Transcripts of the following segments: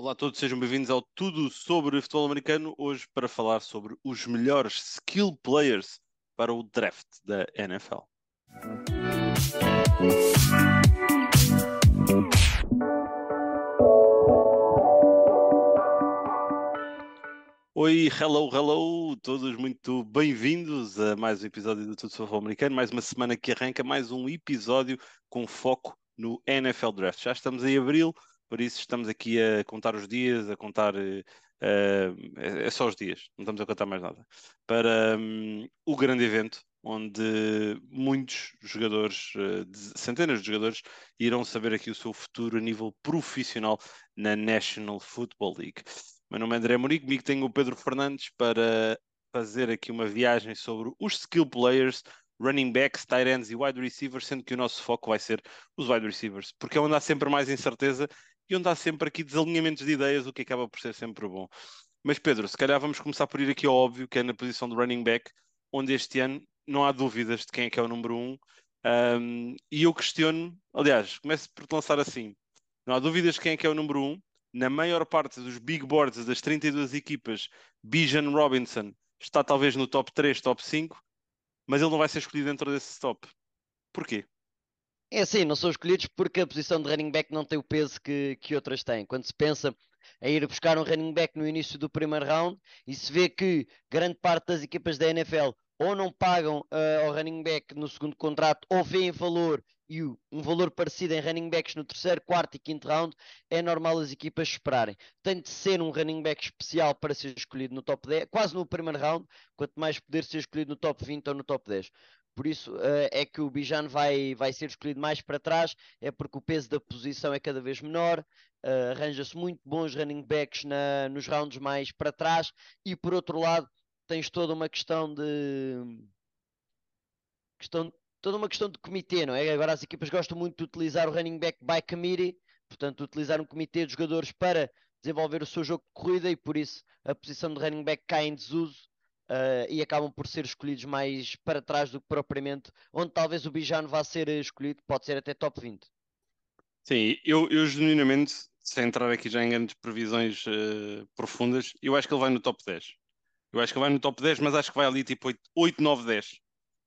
Olá a todos, sejam bem-vindos ao Tudo sobre Futebol Americano. Hoje para falar sobre os melhores skill players para o draft da NFL. Oi, hello, hello, todos muito bem-vindos a mais um episódio do Tudo sobre Futebol Americano. Mais uma semana que arranca, mais um episódio com foco no NFL Draft. Já estamos em abril, por isso estamos aqui a contar os dias, a contar. Uh, é, é, só os dias, não estamos a contar mais nada. Para um, o grande evento, onde muitos jogadores, uh, centenas de jogadores, irão saber aqui o seu futuro a nível profissional na National Football League. Meu nome é André Monique, comigo tenho o Pedro Fernandes para fazer aqui uma viagem sobre os skill players, running backs, tight ends e wide receivers, sendo que o nosso foco vai ser os wide receivers, porque é onde há sempre mais incerteza e onde há sempre aqui desalinhamentos de ideias, o que acaba por ser sempre bom. Mas Pedro, se calhar vamos começar por ir aqui ao óbvio, que é na posição de running back, onde este ano não há dúvidas de quem é que é o número um. um e eu questiono, aliás, começo por te lançar assim: não há dúvidas de quem é que é o número um, na maior parte dos big boards das 32 equipas, Bijan Robinson está talvez no top 3, top 5, mas ele não vai ser escolhido dentro desse top. Porquê? É assim, não são escolhidos porque a posição de running back não tem o peso que, que outras têm. Quando se pensa em ir buscar um running back no início do primeiro round e se vê que grande parte das equipas da NFL ou não pagam uh, ao running back no segundo contrato ou veem valor e um valor parecido em running backs no terceiro, quarto e quinto round, é normal as equipas esperarem. Tem de ser um running back especial para ser escolhido no top 10, quase no primeiro round, quanto mais poder ser escolhido no top 20 ou no top 10. Por isso uh, é que o Bijan vai, vai ser escolhido mais para trás, é porque o peso da posição é cada vez menor, uh, arranja-se muito bons running backs na, nos rounds mais para trás, e por outro lado tens toda uma questão de questão toda uma questão de comitê, não é? Agora as equipas gostam muito de utilizar o running back by committee, portanto, utilizar um comitê de jogadores para desenvolver o seu jogo de corrida e por isso a posição de running back cai em desuso uh, e acabam por ser escolhidos mais para trás do que propriamente onde talvez o Bijan vá ser escolhido, pode ser até top 20. Sim, eu, eu genuinamente, sem entrar aqui já em grandes previsões uh, profundas, eu acho que ele vai no top 10. Eu acho que ele vai no top 10, mas acho que vai ali tipo 8, 8 9, 10.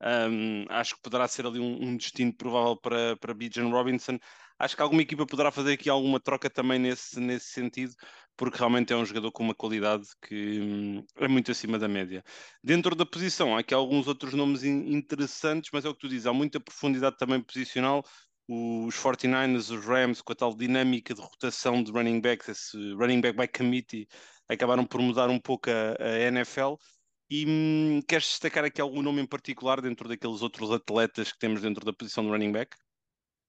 Um, acho que poderá ser ali um, um, destino provável para, para Bijan Robinson. Acho que alguma equipa poderá fazer aqui alguma troca também nesse, nesse sentido, porque realmente é um jogador com uma qualidade que hum, é muito acima da média. Dentro da posição, há aqui alguns outros nomes in, interessantes, mas é o que tu dizes, há muita profundidade também posicional. Os 49ers, os Rams, com a tal dinâmica de rotação de running backs, esse running back by committee, acabaram por mudar um pouco a, a NFL e hum, queres destacar aqui algum nome em particular dentro daqueles outros atletas que temos dentro da posição de running back?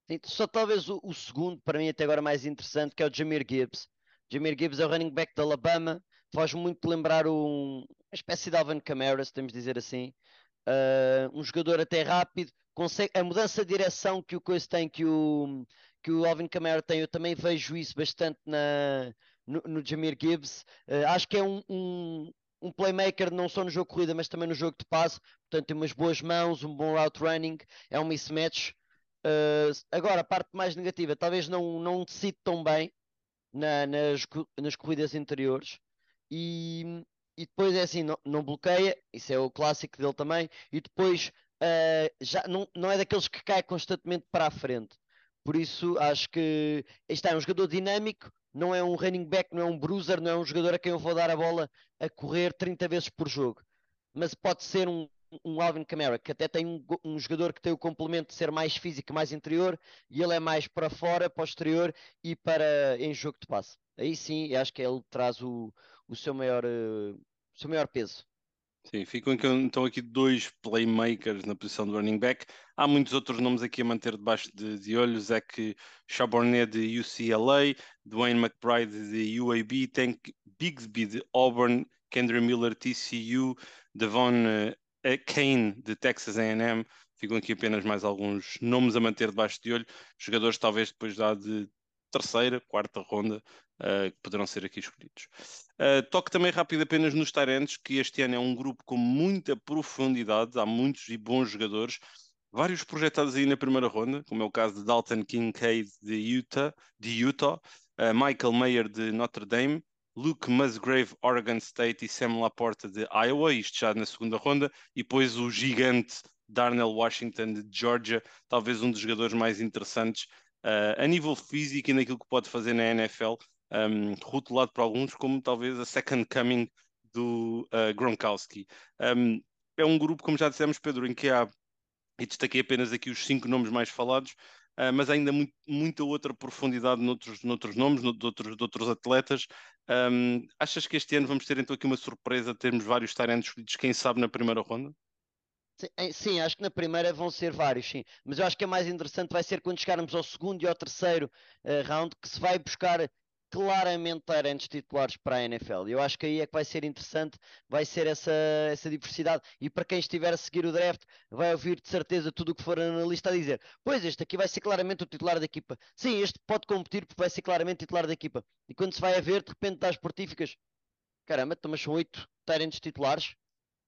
Sim, só talvez o, o, segundo, para mim até agora mais interessante, que é o Jameer Gibbs. Jameer Gibbs é o running back da Alabama, faz muito lembrar um, uma espécie de Alvin Kamara, se temos de dizer assim. Uh, um jogador até rápido, consegue, a mudança de direção que o Coisa tem, que o, que o Alvin Kamara tem, eu também vejo isso bastante na, no, no Jameer Gibbs. Uh, acho que é um, um, um playmaker não só no jogo de corrida, mas também no jogo de passe. Portanto, tem umas boas mãos, um bom route running, é um mismatch. Uh, agora, a parte mais negativa, talvez não, não decide tão bem na, nas, nas corridas interiores. E, e depois é assim, não, não, bloqueia, isso é o clássico dele também. E depois uh, já não, não é daqueles que cai constantemente para a frente. Por isso, acho que este é um jogador dinâmico, não é um running back, não é um bruiser, não é um jogador a quem eu vou dar a bola a correr 30 vezes por jogo. Mas pode ser um, um Alvin Kamara, que até tem um, um, jogador que tem o complemento de ser mais físico, mais interior, e ele é mais para fora, para o exterior e para em jogo de passe. Aí sim, acho que ele traz o, o, seu, maior, uh, o seu maior peso. Sim, ficam então aqui dois playmakers na posição do running back. Há muitos outros nomes aqui a manter debaixo de, de olhos. É que Chabornet de UCLA, Dwayne McBride de UAB, tem Bigsby de Auburn, Kendra Miller TCU, Devon uh, Kane de Texas A&M. Ficam aqui apenas mais alguns nomes a manter debaixo de olho. Jogadores talvez depois da de terceira, quarta ronda, uh, que poderão ser aqui escolhidos. Uh, toque também rápido apenas nos Tyrants, que este ano é um grupo com muita profundidade, há muitos e bons jogadores, vários projetados aí na primeira ronda, como é o caso de Dalton Kincaid de Utah, de Utah uh, Michael Mayer de Notre Dame, Luke Musgrave, Oregon State e Sam Laporta de Iowa, isto já na segunda ronda, e depois o gigante Darnell Washington de Georgia, talvez um dos jogadores mais interessantes uh, a nível físico e naquilo que pode fazer na NFL, um, rotulado por alguns como talvez a second coming do uh, Gronkowski. Um, é um grupo, como já dissemos, Pedro, em que há, e destaquei apenas aqui os cinco nomes mais falados, Uh, mas ainda muito, muita outra profundidade noutros, noutros nomes, noutros, noutros atletas. Um, achas que este ano vamos ter então aqui uma surpresa, termos vários talentos escolhidos, quem sabe, na primeira ronda? Sim, sim, acho que na primeira vão ser vários, sim. Mas eu acho que é mais interessante vai ser quando chegarmos ao segundo e ao terceiro uh, round, que se vai buscar claramente talentos titulares para a NFL. Eu acho que aí é que vai ser interessante, vai ser essa, essa diversidade. E para quem estiver a seguir o draft, vai ouvir de certeza tudo o que for analista a dizer. Pois, este aqui vai ser claramente o titular da equipa. Sim, este pode competir porque vai ser claramente titular da equipa. E quando se vai a ver, de repente das portíficas, caramba, mas são oito talentos titulares.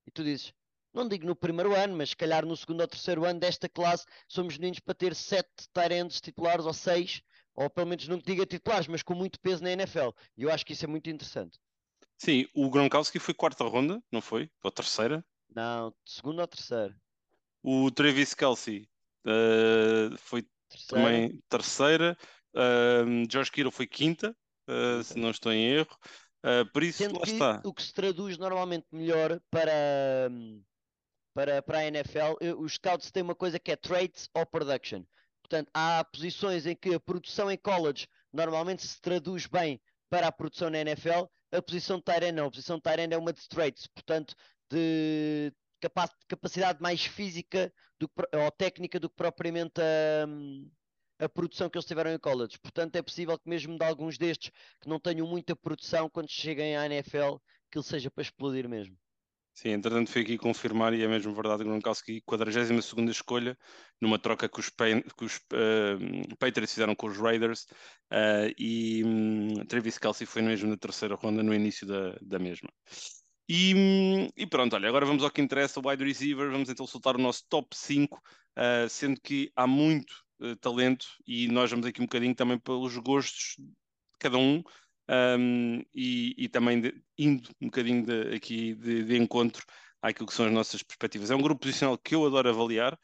E tu dizes, não digo no primeiro ano, mas se calhar no segundo ou terceiro ano desta classe, somos meninos para ter sete talentos titulares ou seis ou pelo menos não te diga titulares, mas com muito peso na NFL. E eu acho que isso é muito interessante. Sim, o Gronkowski foi quarta ronda, não foi? Ou terceira? Não, segunda ou terceira. O Travis Kelsey uh, foi terceira. também terceira. Uh, George Kittle foi quinta, uh, se não estou em erro. por isso, Sendo lá está. O que se traduz normalmente melhor para, para, para a NFL, os scouts têm uma coisa que é traits ou production. Portanto, há posições em que a produção em college normalmente se traduz bem para a produção na NFL. A posição de Tyrene não. A posição de Tyrene é uma de traits, portanto, de capacidade mais física do que, ou técnica do que propriamente a, a produção que eles tiveram em college. Portanto, é possível que mesmo de alguns destes que não tenham muita produção, quando cheguem à NFL, que ele seja para explodir mesmo. Sim, entretanto fui aqui confirmar, e é mesmo verdade, Gronkowski, 42 escolha, numa troca que os, que os uh, Patriots fizeram com os Raiders, uh, e um, Travis Kelsey foi mesmo na terceira ronda, no início da, da mesma. E, hum, e, pronto, olha, agora vamos ao que interessa, o wide receiver, vamos então soltar o nosso top 5, uh, eh, sendo que há muito talento, e nós vamos aqui um bocadinho também pelos gostos de cada um, um, e, e, também de, indo um bocadinho de, aqui de, de, encontro àquilo que são as nossas perspectivas. É um grupo posicional que eu adoro avaliar,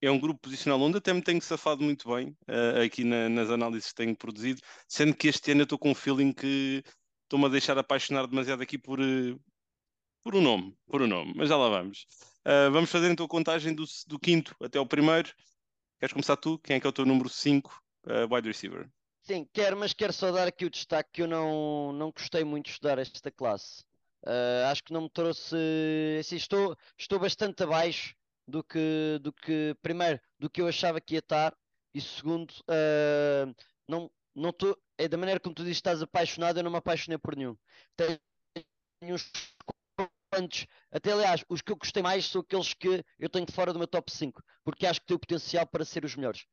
é um grupo posicional onde até me tenho safado muito bem uh, aqui na, nas análises que tenho produzido, sendo que este ano eu estou com um feeling que estou-me a deixar apaixonar demasiado aqui por, uh, por um nome, por um nome, mas já lá vamos. Uh, vamos fazer então a contagem do, do quinto até o primeiro. Queres começar tu? Quem é que é o teu número 5 wide receiver? Sim, quero, mas quero só dar aqui o destaque que eu não, não gostei muito de estudar esta classe. Uh, acho que não me trouxe. Assim, estou, estou bastante abaixo do que, do que, primeiro, do que eu achava que ia estar, e segundo, uh, não não estou. É da maneira como tu dizes estás apaixonado, eu não me apaixonei por nenhum. Tenho uns quantos, até aliás, os que eu gostei mais são aqueles que eu tenho fora do meu top 5, porque acho que têm o potencial para ser os melhores.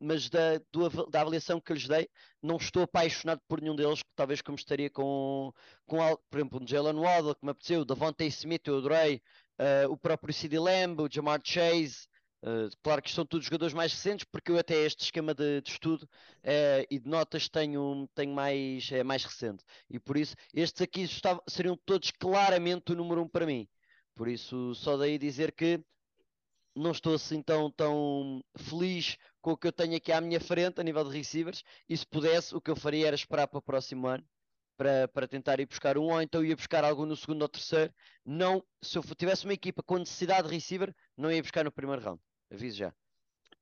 Mas da, do, da avaliação que lhes dei, não estou apaixonado por nenhum deles, talvez como estaria com, com por exemplo, um Jalen Waddle, que me apeteceu, o Davante Smith, eu adorei, uh, o próprio CD Lamb, o Jamar Chase, uh, claro que são todos jogadores mais recentes, porque eu até este esquema de, de estudo uh, e de notas tenho, tenho mais, é mais recente, e por isso estes aqui estavam, seriam todos claramente o número um para mim, por isso só daí dizer que não estou assim tão, tão feliz com o que eu tenho aqui à minha frente a nível de receivers e se pudesse o que eu faria era esperar para o próximo ano para, para tentar ir buscar um ou então ia buscar algum no segundo ou terceiro. Não, se eu tivesse uma equipa com necessidade de receiver não ia buscar no primeiro round, aviso já.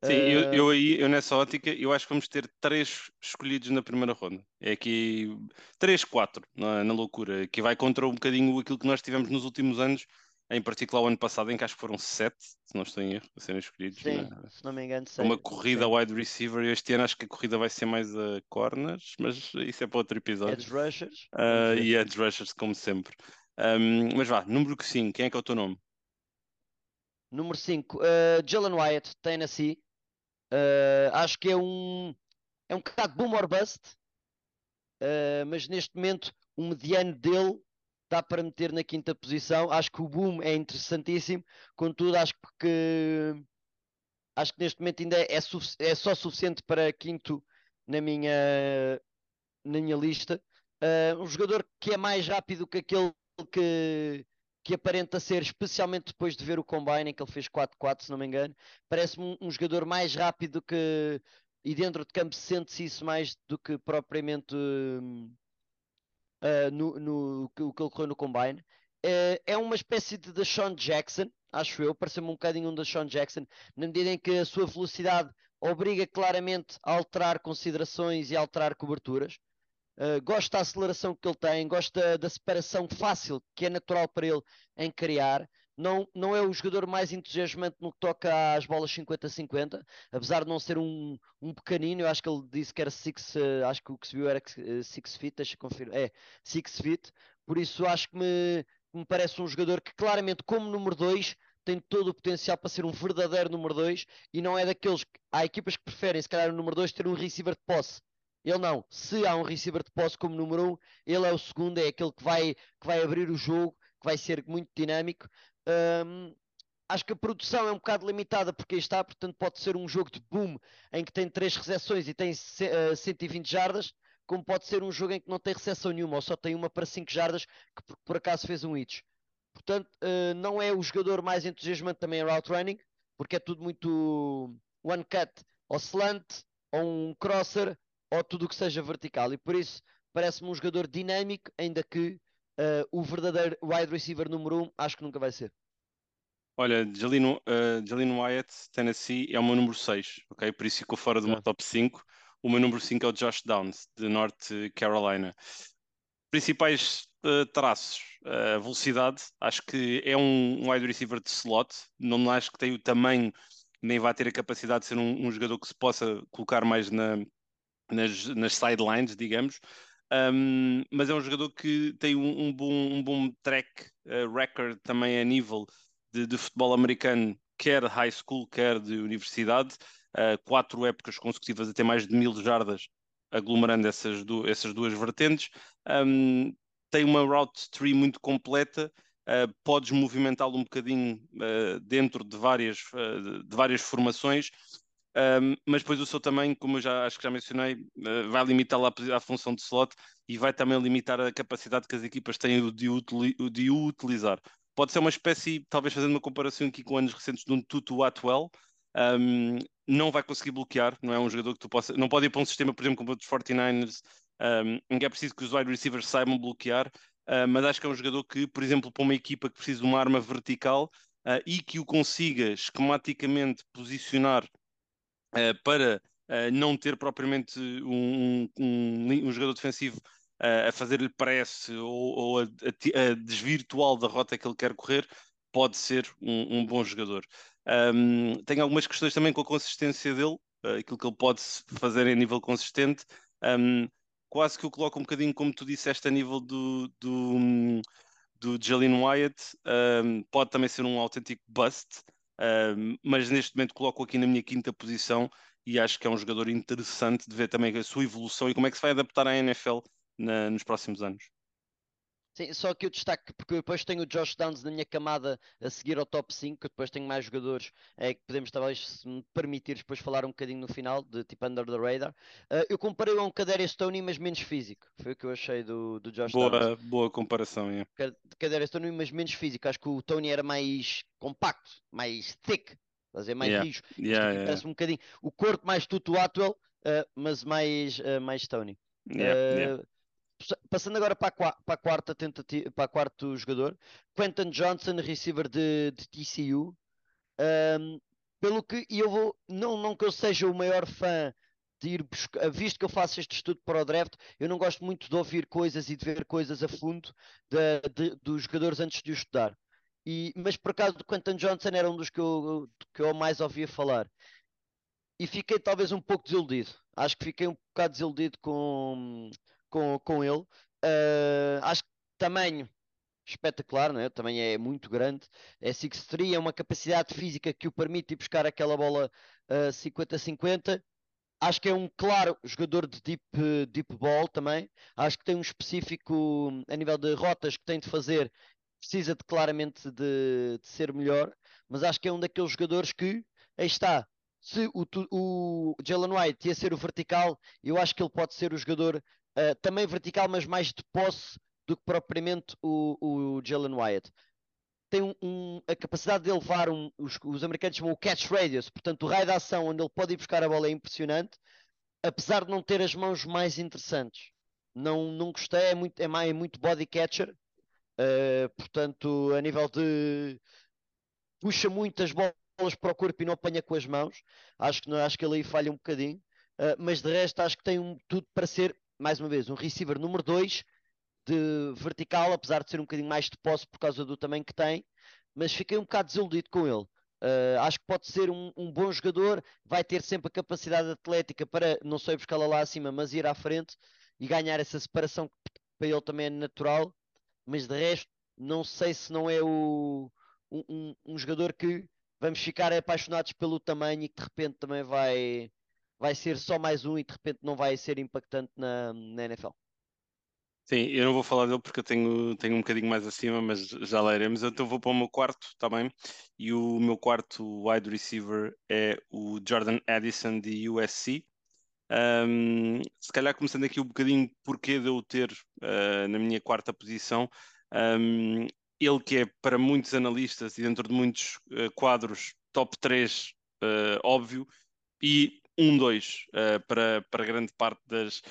Sim, uh... eu, eu, aí, eu nessa ótica, eu acho que vamos ter três escolhidos na primeira ronda. É aqui três, quatro, na, na loucura, que vai contra um bocadinho aquilo que nós tivemos nos últimos anos, em particular o ano passado, em que acho que foram sete, se não estou em erro, a serem escolhidos. Sim, na... se não me engano, sei. Uma corrida sim. wide receiver, e este ano acho que a corrida vai ser mais a corners, mas isso é para outro episódio. Edge rushers. Uh, e edge rushers, como sempre. Um, mas vá, número 5, quem é que é o teu nome? Número 5, uh, Jalen Wyatt, Tennessee. Uh, acho que é um é um bocado boom or bust, uh, mas neste momento o mediano dele dá para meter na quinta posição. Acho que o boom é interessantíssimo, contudo, acho que acho que neste momento ainda é, é só suficiente para quinto na minha na minha lista. Uh, um jogador que é mais rápido que aquele que, que aparenta ser, especialmente depois de ver o Combine, em que ele fez 4-4, se não me engano, parece-me um, um, jogador mais rápido que. E dentro de campo sente-se isso mais do que propriamente uh, no, no, o que ele correu no Combine. Uh, é uma espécie de Sean Jackson, acho eu, parece-me um bocadinho um da Sean Jackson, na medida em que a sua velocidade obriga claramente a alterar considerações e a alterar coberturas. Uh, gosto da aceleração que ele tem, gosto da, da, separação fácil que é natural para ele em criar. Não, não é o jogador mais entusiasmante no que toca às bolas 50-50, apesar de não ser um, um pequenino. Eu acho que ele disse que era 6, uh, ah, acho que o que se viu era 6 uh, feet, deixa confirmar. É, 6 feet. Por isso acho que me, me parece um jogador que claramente, como número 2, tem todo o potencial para ser um verdadeiro número 2 e não é daqueles. Há equipas que preferem, se calhar, o número 2 ter um receiver de posse. Ele não. Se há um receiver de posse como número 1, um, ele é o segundo, é aquele que vai, que vai abrir o jogo, que vai ser muito dinâmico. Um, acho que a produção é um bocado limitada porque está, portanto, pode ser um jogo de boom em que tem 3 recepções e tem uh, 120 jardas, como pode ser um jogo em que não tem recepção nenhuma ou só tem uma para 5 jardas, que por, por acaso fez um hits. Portanto, uh, não é o jogador mais entusiasmante também em route running, porque é tudo muito one cut ou slant, ou um crosser, ou tudo o que seja vertical. E por isso parece-me um jogador dinâmico, ainda que uh, o verdadeiro wide receiver número 1 um, acho que nunca vai ser. Olha, Jalino, uh, Jalino Wyatt, Tennessee, é o meu número 6, ok? Por isso ficou fora do meu top 5. O meu número 5 é o Josh Downs, de North Carolina. Principais uh, traços, uh, velocidade, acho que é um, um wide receiver de slot, não acho que tem o tamanho, nem vai ter a capacidade de ser um, um jogador que se possa colocar mais na, nas, nas sidelines, digamos. Um, mas é um jogador que tem um, um bom, um bom track uh, record também a nível de, de, futebol americano, quer high school, quer de universidade. Uh, quatro épocas consecutivas a ter mais de mil jardas, aglomerando essas, essas duas vertentes. Um, tem uma route tree muito completa, uh, podes movimentá-lo um bocadinho dentro de várias, de várias formações, mas depois o seu tamanho, como eu já acho que já mencionei, vai limitar a, a função de slot e vai também limitar a capacidade que as equipas têm de, utili de o utilizar. Pode ser uma espécie, talvez fazendo uma comparação aqui com anos recentes, de um Tutu Atwell, um, não vai conseguir bloquear, não é um jogador que tu possa, não pode ir para um sistema, por exemplo, como o dos 49ers, um, em que é preciso que os wide receivers saibam bloquear, uh, mas acho que é um jogador que, por exemplo, para uma equipa que precisa de uma arma vertical uh, e que o consiga esquematicamente posicionar uh, para não ter propriamente um, um, um jogador defensivo a fazer-lhe press ou, ou a, a, a, desvirtuá da rota que ele quer correr, pode ser um, um bom jogador. Um, tenho algumas questões também com a consistência dele, aquilo que ele pode fazer em nível consistente. Um, quase que o coloco um bocadinho, como tu disseste, a nível do, do, do Jalen Wyatt. Pode também ser um autêntico bust, mas neste momento coloco aqui na minha quinta posição e acho que é um jogador interessante de ver também a sua evolução e como é que se vai adaptar à NFL na, nos próximos anos. Sim, só que eu destaque, porque depois tenho o Josh Downs na minha camada a seguir ao top 5, que depois tenho mais jogadores é, que podemos talvez, se me permitir, depois falar um bocadinho no final, de tipo under the radar. Uh, eu comparei a um Kadarius Tony, mas menos físico. Foi o que eu achei do, do Josh boa, Downs. Boa comparação, é. Kadarius Tony, mas menos físico. Acho que o Tony era mais compacto, mais thick, fazer mais yeah. rijo. Yeah, yeah, parece um bocadinho o corpo mais Tutu Atwell, uh, mas mais, uh, mais Tony. Yeah, Passando agora para a, para a quarta tentativa, para quarto jogador, Quentin Johnson, receiver de, de TCU. Um, pelo que eu vou, não, não que eu seja o maior fã de ir buscar, visto que eu faço este estudo para o draft, eu não gosto muito de ouvir coisas e de ver coisas a fundo de, de, dos jogadores antes de os estudar. E, mas por acaso, Quentin Johnson era um dos que eu, que eu mais ouvia falar. E fiquei talvez um pouco desiludido. Acho que fiquei um bocado desiludido com, com, com ele. Uh, acho que tamanho espetacular, não é? também é muito grande. É 6'3, é uma capacidade física que o permite ir buscar aquela bola 50-50. Uh, Acho que é um claro jogador de deep, deep ball também. Acho que tem um específico a nível de rotas que tem de fazer, precisa de, claramente de, de ser melhor, mas acho que é um daqueles jogadores que aí está. Se o, o Jalen White ia ser o vertical, eu acho que ele pode ser o jogador uh, também vertical, mas mais de posse do que propriamente o, o Jalen Wyatt. Tem um, um, a capacidade de levar um, os, os, americanos chamam o catch radius, portanto o raio de ação onde ele pode ir buscar a bola é impressionante, apesar de não ter as mãos mais interessantes. Não, não gostei, é muito, é, é muito body catcher, uh, portanto a nível de puxa muitas bolas para o corpo e não apanha com as mãos, acho que, acho que ele aí falha um bocadinho, uh, mas de resto acho que tem um, tudo para ser, mais uma vez, um receiver número 2 de vertical, apesar de ser um bocadinho mais de posse por causa do tamanho que tem, mas fiquei um bocado desiludido com ele. Uh, acho que pode ser um, um, bom jogador, vai ter sempre a capacidade atlética para não só ir buscá lá acima, mas ir à frente e ganhar essa separação que para ele também é natural. Mas de resto, não sei se não é o, um, um, jogador que vamos ficar apaixonados pelo tamanho e que de repente também vai, vai ser só mais um e de repente não vai ser impactante na, na NFL. Sim, eu não vou falar dele porque eu tenho, tenho um bocadinho mais acima, mas já lá iremos. Então vou para o meu quarto, está bem? E o meu quarto wide receiver é o Jordan Addison de USC. Um, se calhar começando aqui um bocadinho porquê de eu ter uh, na minha quarta posição. Um, ele que é para muitos analistas e dentro de muitos uh, quadros top 3, uh, eh, óbvio, e 1-2 para, para grande parte das,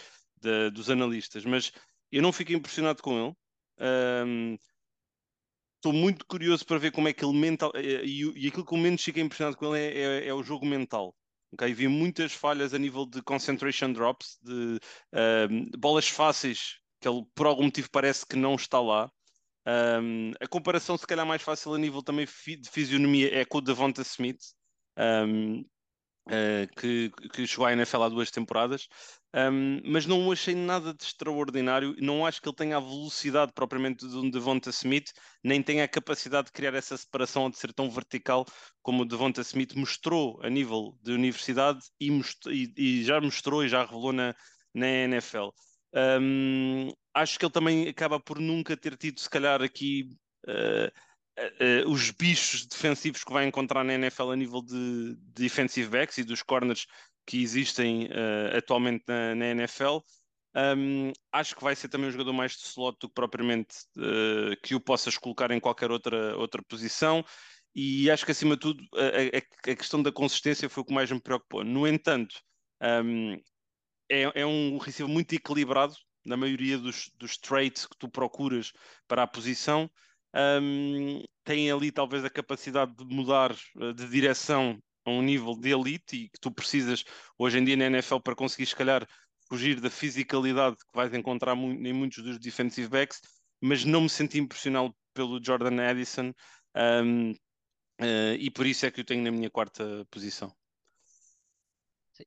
de, dos analistas. Mas eu não fico impressionado com ele. Um, estou muito curioso para ver como é que ele mental e, e aquilo que eu menos fiquei impressionado com ele é, é, é, o jogo mental. Okay? Vi muitas falhas a nível de concentration drops, de bolas fáceis que ele por algum motivo parece que não está lá. Um, a comparação, se calhar, mais fácil a nível também de fisionomia é com o Devonta Smith, um, eh, que, que chegou à NFL há duas temporadas um, mas não o achei nada de extraordinário. Não acho que ele tenha a velocidade propriamente de um Devonta Smith, nem tenha a capacidade de criar essa separação ou de ser tão vertical como o Devonta Smith mostrou a nível de universidade e, e, e já mostrou e já revelou na, na NFL. Um, acho que ele também acaba por nunca ter tido, se calhar, aqui. Uh, uh, os bichos defensivos que vai encontrar na NFL a nível de, de defensive backs e dos corners que existem uh, atualmente na, na NFL. Um, acho que vai ser também um jogador mais de slot do que propriamente uh, que o possas colocar em qualquer outra, outra posição. E acho que, acima de tudo, a, a, a questão da consistência foi o que mais me preocupou. No entanto, um, é, é, um receiver muito equilibrado na maioria dos, dos traits que tu procuras para a posição. Um, tem ali talvez a capacidade de mudar uh, de direção a um nível de elite e que tu precisas hoje em dia na NFL para conseguir, se calhar, fugir da fisicalidade que vais encontrar em muitos dos defensive backs, mas não me senti impressionado pelo Jordan Addison um, uh, eh, e por isso é que eu tenho na minha quarta posição.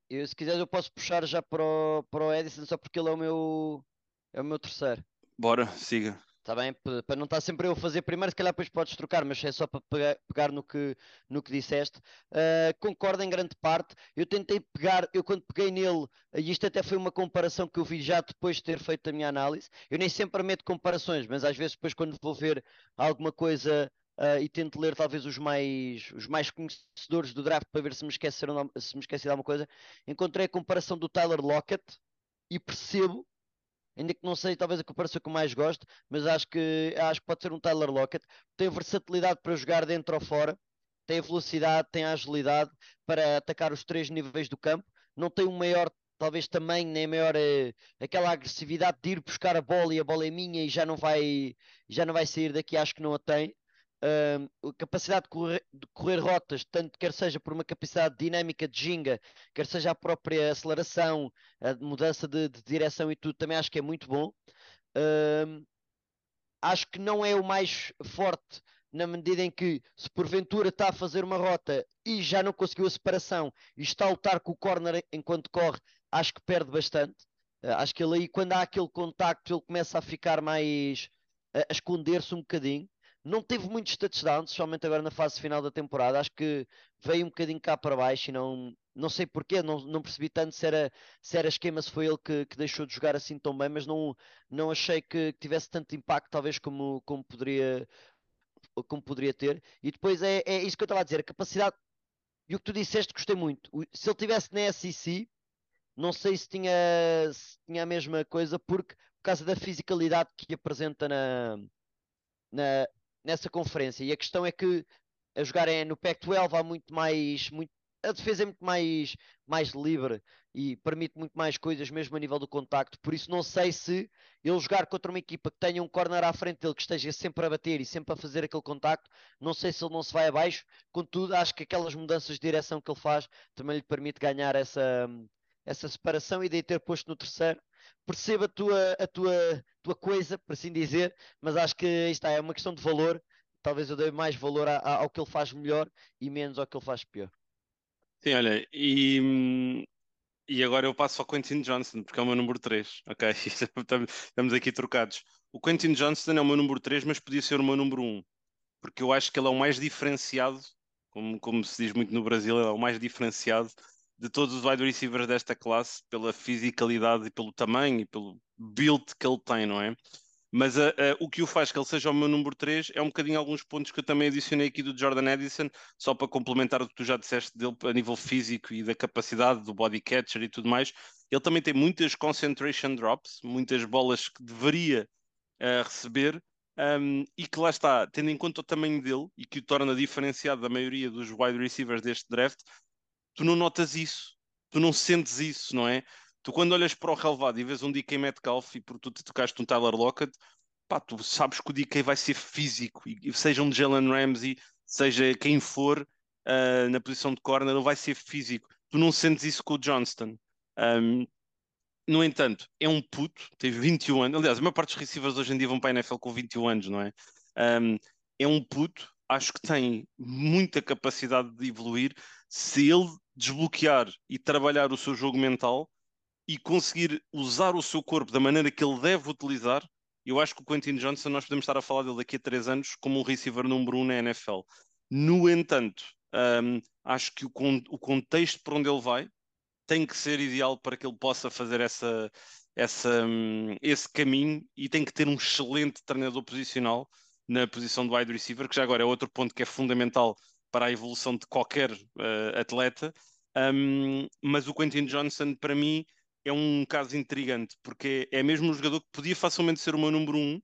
Eu, se quiser eu posso puxar já para o, para o Edison só porque ele é o meu é o meu terceiro. Bora, siga. Está bem? Para não estar sempre eu a fazer primeiro, se calhar depois podes trocar, mas é só para pegar, pegar no, que, no que disseste. Uh, concordo em grande parte. Eu tentei pegar, eu quando peguei nele, e isto até foi uma comparação que eu vi já depois de ter feito a minha análise. Eu nem sempre meto comparações, mas às vezes depois quando vou ver alguma coisa uh, e tento ler talvez os mais, os mais conhecedores do draft para ver se me, esqueceram, se me esqueci de alguma coisa, encontrei a comparação do Tyler Lockett e percebo ainda que não sei talvez a comparação que eu mais gosto, mas acho que, acho que pode ser um Tyler Lockett. Tem versatilidade para jogar dentro ou fora, tem a velocidade, tem a agilidade para atacar os três níveis do campo, não tem um maior talvez também nem maior eh, aquela agressividade de ir buscar a bola e a bola é minha e já não vai já não vai sair daqui acho que não a tem uh, capacidade de correr, de correr, rotas, tanto quer seja por uma capacidade dinâmica de ginga, quer seja a própria aceleração, a mudança de, de direção e tudo, também acho que é muito bom. Uh, acho que não é o mais forte na medida em que, se porventura está a fazer uma rota e já não conseguiu a separação e está a lutar com o corner enquanto corre, acho que perde bastante. Uh, acho que ele aí, quando há aquele contacto, ele começa a ficar mais a, a esconder-se um bocadinho. Não teve muitos touchdowns, somente agora na fase final da temporada. Acho que veio um bocadinho cá para baixo e não, não sei porquê, não, não percebi tanto se era, se era esquema, se foi ele que, que deixou de jogar assim tão bem, mas não, não achei que, que tivesse tanto impacto, talvez como, como, poderia, como poderia ter. E depois é, é isso que eu estava a dizer, a capacidade, e o que tu disseste, gostei muito. Se ele tivesse na SEC, não sei se tinha, se tinha a mesma coisa, porque por causa da fisicalidade que apresenta na, na, nessa conferência. E a questão é que a jogar no Pac-12 há muito mais, muito, a defesa é muito mais, mais livre e permite muito mais coisas, mesmo a nível do contacto. Por isso, não sei se ele jogar contra uma equipa que tenha um corner à frente dele, que esteja sempre a bater e sempre a fazer aquele contacto, não sei se ele não se vai abaixo. Contudo, acho que aquelas mudanças de direção que ele faz também lhe permite ganhar essa, essa separação e daí ter posto no terceiro. Perceba a tua, a tua, tua coisa, por assim dizer, mas acho que está, é uma questão de valor. Talvez eu dê mais valor a, a, ao que ele faz melhor e menos ao que ele faz pior. Sim, olha, e, e agora eu passo ao Quentin Johnson, porque é o meu número 3, ok? Estamos aqui trocados. O Quentin Johnson é o meu número 3, mas podia ser o meu número 1, porque eu acho que ele é o mais diferenciado, como, como se diz muito no Brasil, é o mais diferenciado de todos os wide receivers desta classe, pela fisicalidade e pelo tamanho e pelo build que ele tem, não é? Mas uh, uh, o que o faz que ele seja o meu número 3 é um bocadinho alguns pontos que eu também adicionei aqui do Jordan Edison, só para complementar o que tu já disseste dele a nível físico e da capacidade do body catcher e tudo mais. Ele também tem muitas concentration drops, muitas bolas que deveria uh, receber, um, e que lá está, tendo em conta o tamanho dele e que o torna diferenciado da maioria dos wide receivers deste draft, tu não notas isso, tu não sentes isso, não é? Tu quando olhas para o relevado e vês um DK Metcalf e por tu te tocaste um Tyler Lockett, pá, tu sabes que o DK vai ser físico, e seja um Jalen Ramsey, seja quem for uh, na posição de corner, ele vai ser físico. Tu não sentes isso com o Johnston. Um, no entanto, é um puto, teve 21 anos. Aliás, a maior parte dos receivers hoje em dia vão para a NFL com 21 anos, não é? Um, é um puto, acho que tem muita capacidade de evoluir. Se ele desbloquear e trabalhar o seu jogo mental, e conseguir usar o seu corpo da maneira que ele deve utilizar, eu acho que o Quentin Johnson, nós podemos estar a falar dele daqui a três anos como um receiver número um na NFL. No entanto, um, acho que o, con o contexto para onde ele vai tem que ser ideal para que ele possa fazer essa, essa, um, esse caminho e tem que ter um excelente treinador posicional na posição de wide receiver, que já agora é outro ponto que é fundamental para a evolução de qualquer uh, atleta. Um, mas o Quentin Johnson, para mim, é um caso intrigante, porque é mesmo um jogador que podia facilmente ser o meu número um,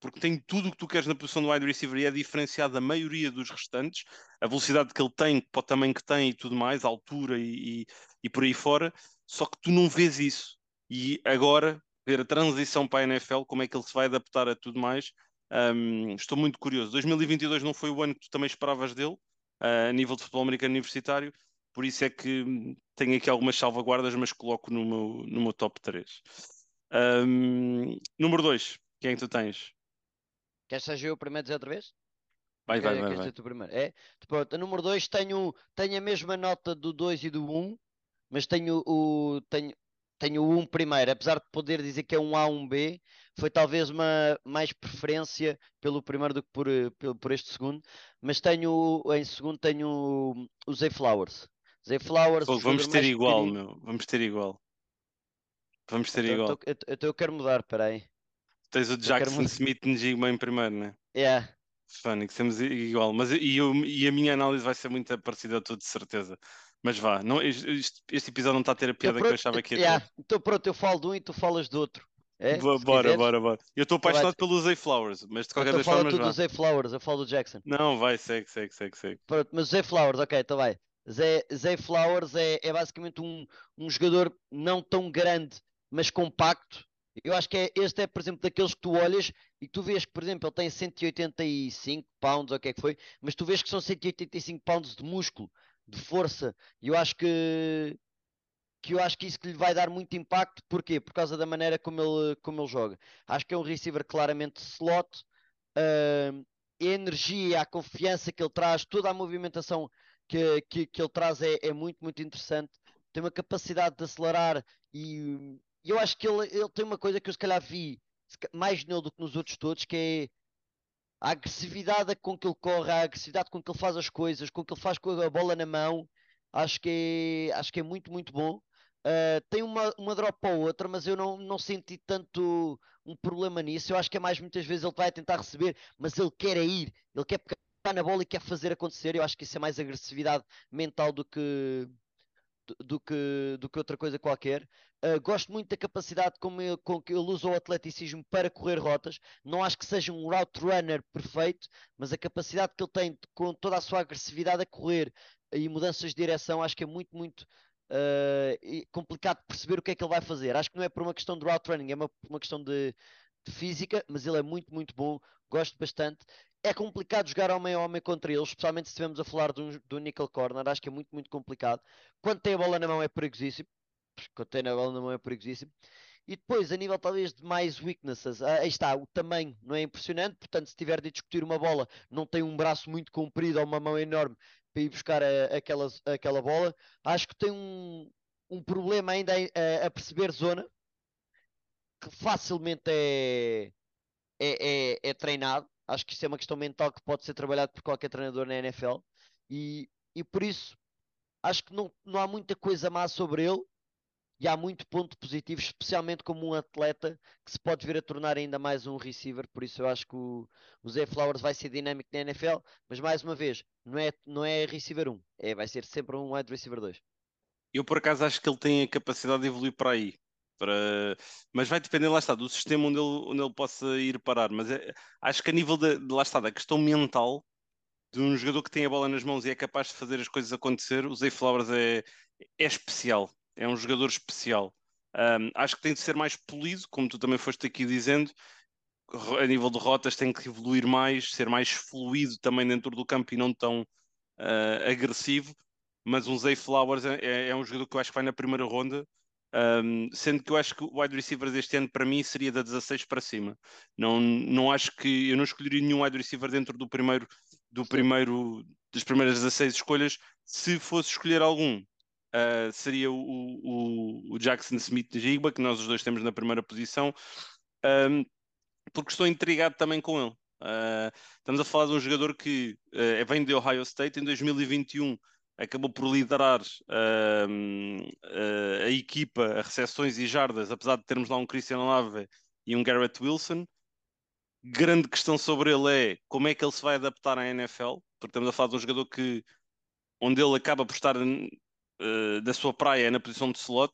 porque tem tudo o que tu queres na posição do wide receiver e é diferenciado da maioria dos restantes, a velocidade que ele tem, o tamanho que tem e tudo mais, a altura e, e, e por aí fora, só que tu não vês isso. E agora, ver a transição para a NFL, como é que ele se vai adaptar a tudo mais, um, estou muito curioso. 2022 não foi o ano que tu também esperavas dele, a nível de futebol americano universitário, por isso é que tenho aqui algumas salvaguardas, mas coloco no meu, no meu top 3. Um, número 2, quem é que tu tens? Queres seja eu o primeiro a dizer outra vez? Vai, vai, vai. vai. Primeiro? É? Pronto, a número 2 tenho, tenho a mesma nota do 2 e do 1, um, mas tenho o, tenho, tenho o 1 um primeiro, apesar de poder dizer que é um A, um B, foi talvez uma mais preferência pelo primeiro do que por, por, por este segundo, mas tenho em segundo tenho o Zay Flowers. Zay Flowers. Pô, vamos ter igual, meu. Vamos ter igual. Vamos ter então, igual. Então, eu, eu, quero mudar, peraí. Tens o Jackson Smith Njigma em primeiro, né? É. Yeah. Fónix, temos igual. Mas e, eu, e a minha análise vai ser muito parecida a tudo, de certeza. Mas vá, não, este, este, episódio não está a ter a piada que eu achava que ia yeah. ter. Então pronto, eu falo de um e tu falas do outro. É? bora, bora, bora. Eu estou então apaixonado pelo Zay Flowers, mas de qualquer então das formas. Eu falo do Zay Flowers, eu falo do Jackson. Não, vai, segue, segue, segue, segue. Pronto, mas o Zay Flowers, ok, então vai. Zé, Zé Flowers é, é basicamente um, um jogador não tão grande, mas compacto. Eu acho que é, este é, por exemplo, daqueles que tu olhas e tu vês que, por exemplo, ele tem 185 pounds, ou o que é que foi, mas tu vês que são 185 pounds de músculo, de força. E eu acho que que eu acho que isso que lhe vai dar muito impacto, porquê? Por causa da maneira como ele, como ele joga. Acho que é um receiver claramente slot, uh, a energia, a confiança que ele traz, toda a movimentação que, que, que ele traz é, é, muito, muito interessante. Tem uma capacidade de acelerar e, e eu acho que ele, ele tem uma coisa que eu se calhar vi mais nele do que nos outros todos, que é a agressividade com que ele corre, a agressividade com que ele faz as coisas, com que ele faz com a bola na mão. Acho que é, acho que é muito, muito bom. Uh, tem uma, uma drop ou outra, mas eu não, não senti tanto um problema nisso. Eu acho que é mais muitas vezes ele vai tentar receber, mas ele quer é ir, ele quer pegar na bola e quer fazer acontecer. Eu acho que isso é mais agressividade mental do que do que, do que outra coisa qualquer. Uh, gosto muito da capacidade com, ele, com que ele usa o atleticismo para correr rotas. Não acho que seja um route runner perfeito, mas a capacidade que ele tem com toda a sua agressividade a correr e mudanças de direção, acho que é muito, muito uh, complicado perceber o que é que ele vai fazer. Acho que não é por uma questão de route running, é uma, uma questão de, física, mas ele é muito, muito bom. Gosto bastante. É complicado jogar homem a homem contra eles, especialmente se estivermos a falar do, do nickel corner. Acho que é muito, muito complicado. Quando tem a bola na mão é perigosíssimo. Quando tem a bola na mão é perigosíssimo. E depois, a nível talvez de mais weaknesses, ah, aí está, o tamanho não é impressionante, portanto, se tiver de discutir uma bola, não tem um braço muito comprido ou uma mão enorme para ir buscar a, aquela, aquela bola. Acho que tem um, um problema ainda a, a perceber zona, que facilmente é, é, é, é treinado. Acho que isso é uma questão mental que pode ser trabalhado por qualquer treinador na NFL. E, e por isso acho que não, não há muita coisa má sobre ele e há muito ponto positivo, especialmente como um atleta que se pode vir a tornar ainda mais um receiver. Por isso eu acho que o, o Zé Flowers vai ser dinâmico na NFL, mas mais uma vez, não é, não é receiver 1, é, vai ser sempre um wide receiver 2. Eu por acaso acho que ele tem a capacidade de evoluir para aí. Para... Mas vai depender, lá está, do sistema onde ele, onde ele possa ir parar. Mas é, acho que a nível de, de, lá está, da questão mental de um jogador que tem a bola nas mãos e é capaz de fazer as coisas acontecer, o Zay Flowers é, é especial, é um jogador especial. Um, acho que tem de ser mais polido, como tu também foste aqui dizendo. A nível de rotas tem que evoluir mais, ser mais fluido também dentro do campo e não tão uh, agressivo. Mas um Zay Flowers é, é, é um jogador que eu acho que vai na primeira ronda um, sendo que eu acho que o wide receiver deste ano para mim seria da 16 para cima. Não, não acho que eu não escolheria nenhum wide receiver dentro do primeiro do primeiro das primeiras 16 escolhas. Se fosse escolher algum, uh, seria o, o, o, Jackson Smith de Jigba, que nós os dois temos na primeira posição, um, porque estou intrigado também com ele. Uh, estamos a falar de um jogador que uh, vem de Ohio State em 2021 acabou por liderar uh, a equipa a recepções e jardas, apesar de termos lá um Christian Lave e um Garrett Wilson. Grande questão sobre ele é como é que ele se vai adaptar à NFL, porque estamos a falar de um jogador que onde ele acaba por estar uh, da sua praia é na posição de slot,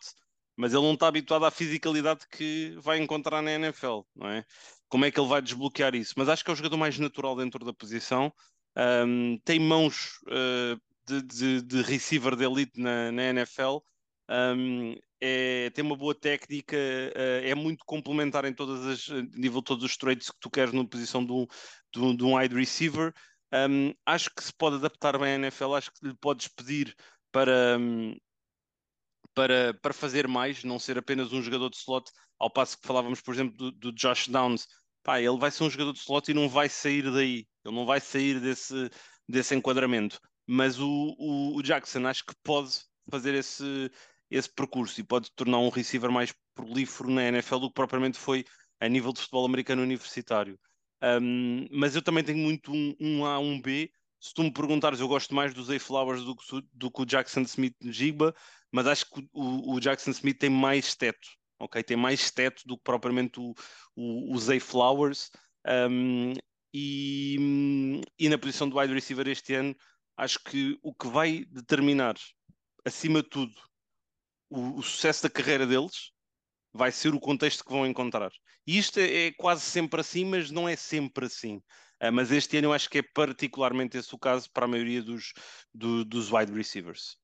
mas ele não está habituado à fisicalidade que vai encontrar na NFL, não é? Como é que ele vai desbloquear isso? Mas acho que é o jogador mais natural dentro da posição. Um, tem mãos uh, de, de, de receiver de elite na, na NFL. Um, é, tem uma boa técnica, uh, é muito complementar em todas as nível todos os traits que tu queres na posição de um, de um, de wide receiver. Um, acho que se pode adaptar bem à NFL, acho que lhe podes pedir para, para, para fazer mais, não ser apenas um jogador de slot, ao passo que falávamos, por exemplo, do, do Josh Downs. Pá, ele vai ser um jogador de slot e não vai sair daí, ele não vai sair desse, desse enquadramento mas o, o, o, Jackson acho que pode fazer esse, esse percurso e pode tornar um receiver mais prolífero na NFL do que propriamente foi a nível de futebol americano universitário. Um, mas eu também tenho muito um, um A, um B. Se tu me perguntares, eu gosto mais do Zay Flowers do que, do que o Jackson Smith Jigba, mas acho que o, o, Jackson Smith tem mais teto, ok? Tem mais teto do que propriamente o Zay Flowers. Um, e, e na posição do wide receiver este ano, acho que o que vai determinar, acima de tudo, o, o sucesso da carreira deles vai ser o contexto que vão encontrar. E isto é, é quase sempre assim, mas não é sempre assim. Uh, mas este ano eu acho que é particularmente esse o caso para a maioria dos, do, dos wide receivers.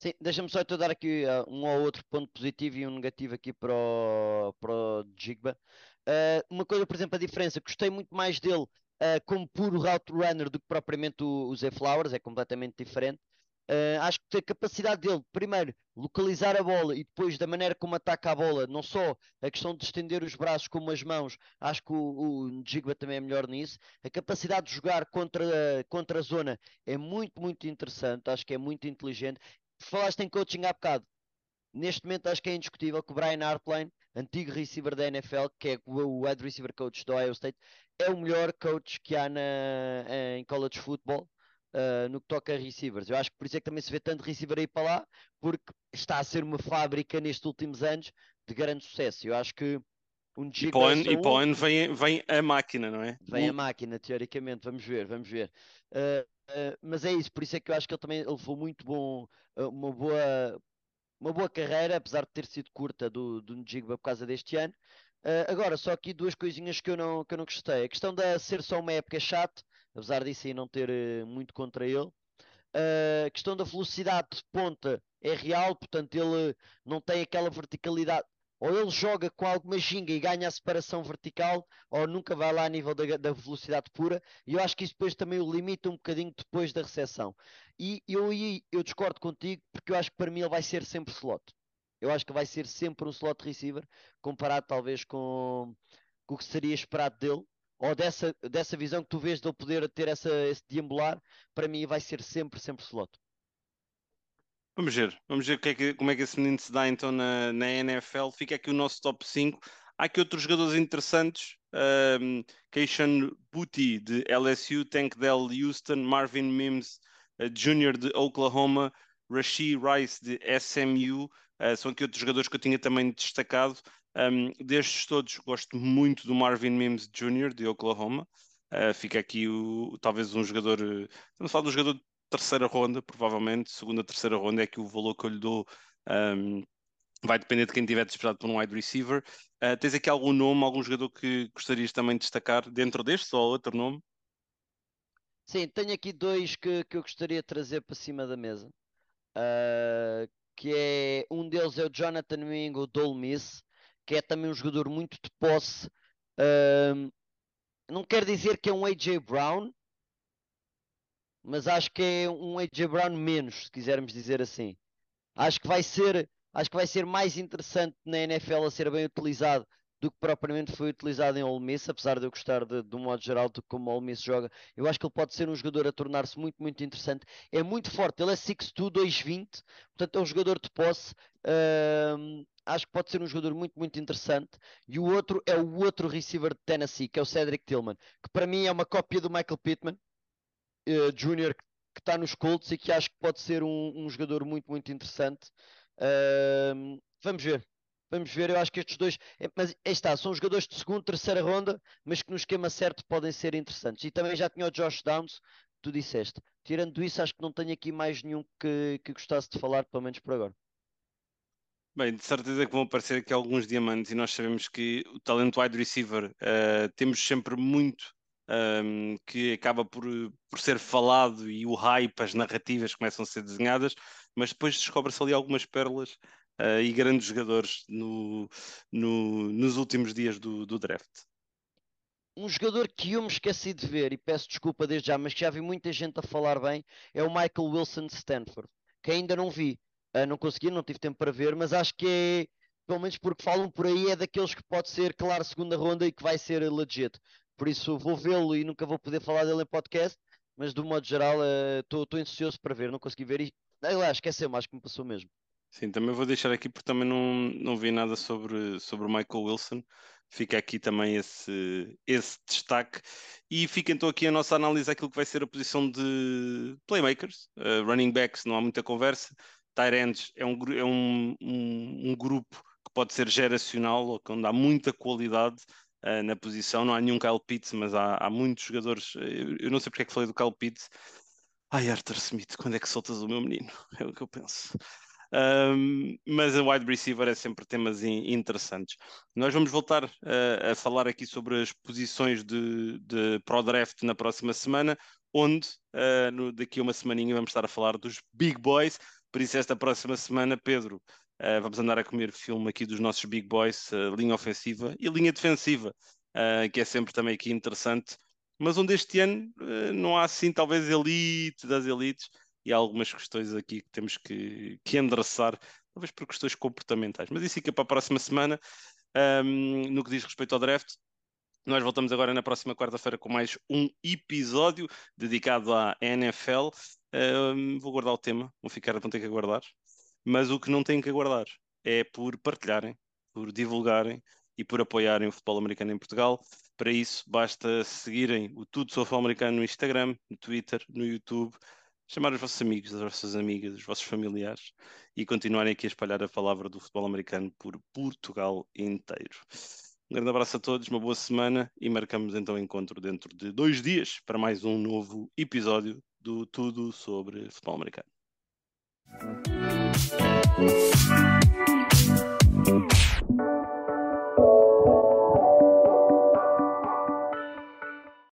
Sim, deixa-me só então dar aqui uh, um ou outro ponto positivo e um negativo aqui para o, para o Jigba. Uh, uma coisa, por exemplo, a diferença, gostei muito mais dele uh, como puro route runner do que propriamente o, o Zé Flowers, é completamente diferente. Uh, acho que a capacidade dele, primeiro, localizar a bola e depois da maneira como ataca a bola, não só a questão de estender os braços como as mãos, acho que o, o Jigba também é melhor nisso. A capacidade de jogar contra, contra a zona é muito, muito interessante, acho que é muito inteligente. Falaste em coaching há bocado. Neste momento acho que é indiscutível que o Brian Hartline, antigo receiver da NFL, que é o wide receiver coach do Ohio State, é o melhor coach que há na, em college football uh, no que toca a receivers. Eu acho que por isso é que também se vê tanto receiver aí para lá, porque está a ser uma fábrica nestes últimos anos de grande sucesso. Eu acho que um e para o ano, e para vem, vem a máquina, não é? Vem a máquina, teoricamente, vamos ver, vamos ver. Uh, mas é isso, por isso é que eu acho que ele também levou muito bom, uma boa, uma boa carreira, apesar de ter sido curta do, do Njigba por causa deste ano. Uh, agora, só aqui duas coisinhas que eu não, que eu não gostei. A questão de ser só uma época chato, apesar disso aí não ter uh, muito contra ele. Uh, a questão da velocidade de ponta é real, portanto ele não tem aquela verticalidade. Ou ele joga com alguma ginga e ganha a separação vertical, ou nunca vai lá a nível da, da velocidade pura. E eu acho que isso depois também o limita um bocadinho depois da recepção. E eu, eu, discordo contigo, porque eu acho que para mim ele vai ser sempre slot. Eu acho que vai ser sempre um slot receiver, comparado talvez com, com o que seria esperado dele, ou dessa, dessa visão que tu vês de ele poder ter essa, esse deambular, para mim vai ser sempre, sempre slot. Vamos ver, vamos ver é que, como é que esse menino se dá então na, na NFL. Fica aqui o nosso top 5. Há aqui outros jogadores interessantes. Um, Keishan Booty de LSU, Tank Dell Houston, Marvin Mims uh, Jr. de Oklahoma, Rashi Rice de SMU. Uh, eh, são aqui outros jogadores que eu tinha também destacado. Um, destes todos, gosto muito do Marvin Mims Jr. de Oklahoma. Uh, fica aqui o, talvez um jogador. Estamos a falar do jogador terceira ronda, provavelmente, segunda, terceira ronda, é que o valor que eu lhe dou um, vai depender de quem tiver despertado por um wide receiver. Uh, tens aqui algum nome, algum jogador que gostarias também de destacar dentro deste ou outro nome? Sim, tenho aqui dois que, que eu gostaria de trazer para cima da mesa. Uh, que é um deles é o Jonathan Mingo do Miss, que é também um jogador muito de posse. Uh, não quer dizer que é um AJ Brown, mas acho que é um AJ Brown menos, se quisermos dizer assim. Acho que vai ser, acho que vai ser mais interessante na NFL a ser bem utilizado do que propriamente foi utilizado em Ole Miss, apesar de eu gostar de, de um modo geral de como Ole Miss joga. Eu acho que ele pode ser um jogador a tornar-se muito, muito interessante. É muito forte, ele é 6'2", 2'20", portanto é um jogador de posse. Acho que pode ser um jogador muito, muito interessante. E o outro é o outro receiver de Tennessee, que é o Cedric Tillman, que para mim é uma cópia do Michael Pittman uh, Júnior que está nos Colts e que acho que pode ser um, um jogador muito, muito interessante. Uh, vamos ver. Vamos ver, eu acho que estes dois, é, mas aí está, são jogadores de segunda, terceira ronda, mas que no esquema certo podem ser interessantes. E também já tinha o Josh Downs, tu disseste. Tirando isso, acho que não tenho aqui mais nenhum que, que gostasse de falar, pelo menos por agora. Bem, de certeza que vão aparecer aqui alguns diamantes e nós sabemos que o talento wide receiver uh, temos sempre muito um, que acaba por, por ser falado e o hype, as narrativas começam a ser desenhadas, mas depois descobre-se ali algumas pérolas uh, e grandes jogadores no, no, nos últimos dias do, do draft. Um jogador que eu me esqueci de ver, e peço desculpa desde já, mas que já vi muita gente a falar bem, é o Michael Wilson de Stanford, que ainda não vi. Uh, não consegui, não tive tempo para ver, mas acho que é, pelo menos porque falam por aí, é daqueles que pode ser, claro, segunda ronda e que vai ser legit. Por isso vou vê-lo e nunca vou poder falar dele em podcast, mas do modo geral estou uh, ansioso para ver, não consegui ver e lá esqueceu-me, acho que me passou mesmo. Sim, também vou deixar aqui porque também não, não vi nada sobre, sobre o Michael Wilson. Fica aqui também esse, esse destaque. E fica então aqui a nossa análise àquilo que vai ser a posição de playmakers, uh, running backs, não há muita conversa. Tyrants é, um, é um, um, um grupo que pode ser geracional, onde há muita qualidade uh, na posição. Não há nenhum Kyle Pitts, mas há, há muitos jogadores. Eu, eu, não sei porque é que falei do Kyle Pitts. Ai, Arthur Smith, quando é que soltas o meu menino? É o que eu penso. Um, mas a wide receiver é sempre temas in, interessantes. Nós vamos voltar uh, a falar aqui sobre as posições de, de Pro Draft na próxima semana, onde uh, no, daqui a uma semaninha vamos estar a falar dos Big Boys. Por isso, esta próxima semana, Pedro, Uh, vamos andar a comer filme aqui dos nossos big boys, uh, linha ofensiva e linha defensiva, uh, que é sempre também aqui interessante. Mas onde este ano não há assim, talvez, elite das elites e há algumas questões aqui que temos que, que endereçar, talvez por questões comportamentais. Mas isso fica para a próxima semana. Um, no que diz respeito ao draft, nós voltamos agora na próxima quarta-feira com mais um episódio dedicado à NFL. Um, vou guardar o tema, vou ficar, vão ter que aguardar mas o que não têm que aguardar é por partilharem, por divulgarem e por apoiarem o futebol americano em Portugal. Para isso, basta seguirem o Tudo Sobre Futebol Americano no Instagram, no Twitter, no YouTube, chamar os vossos amigos, as vossas amigas, os vossos familiares e continuarem aqui a espalhar a palavra do futebol americano por Portugal inteiro. Um grande abraço a todos, uma boa semana e marcamos então o encontro dentro de dois dias para mais um novo episódio do tudo sobre futebol americano. Thank you.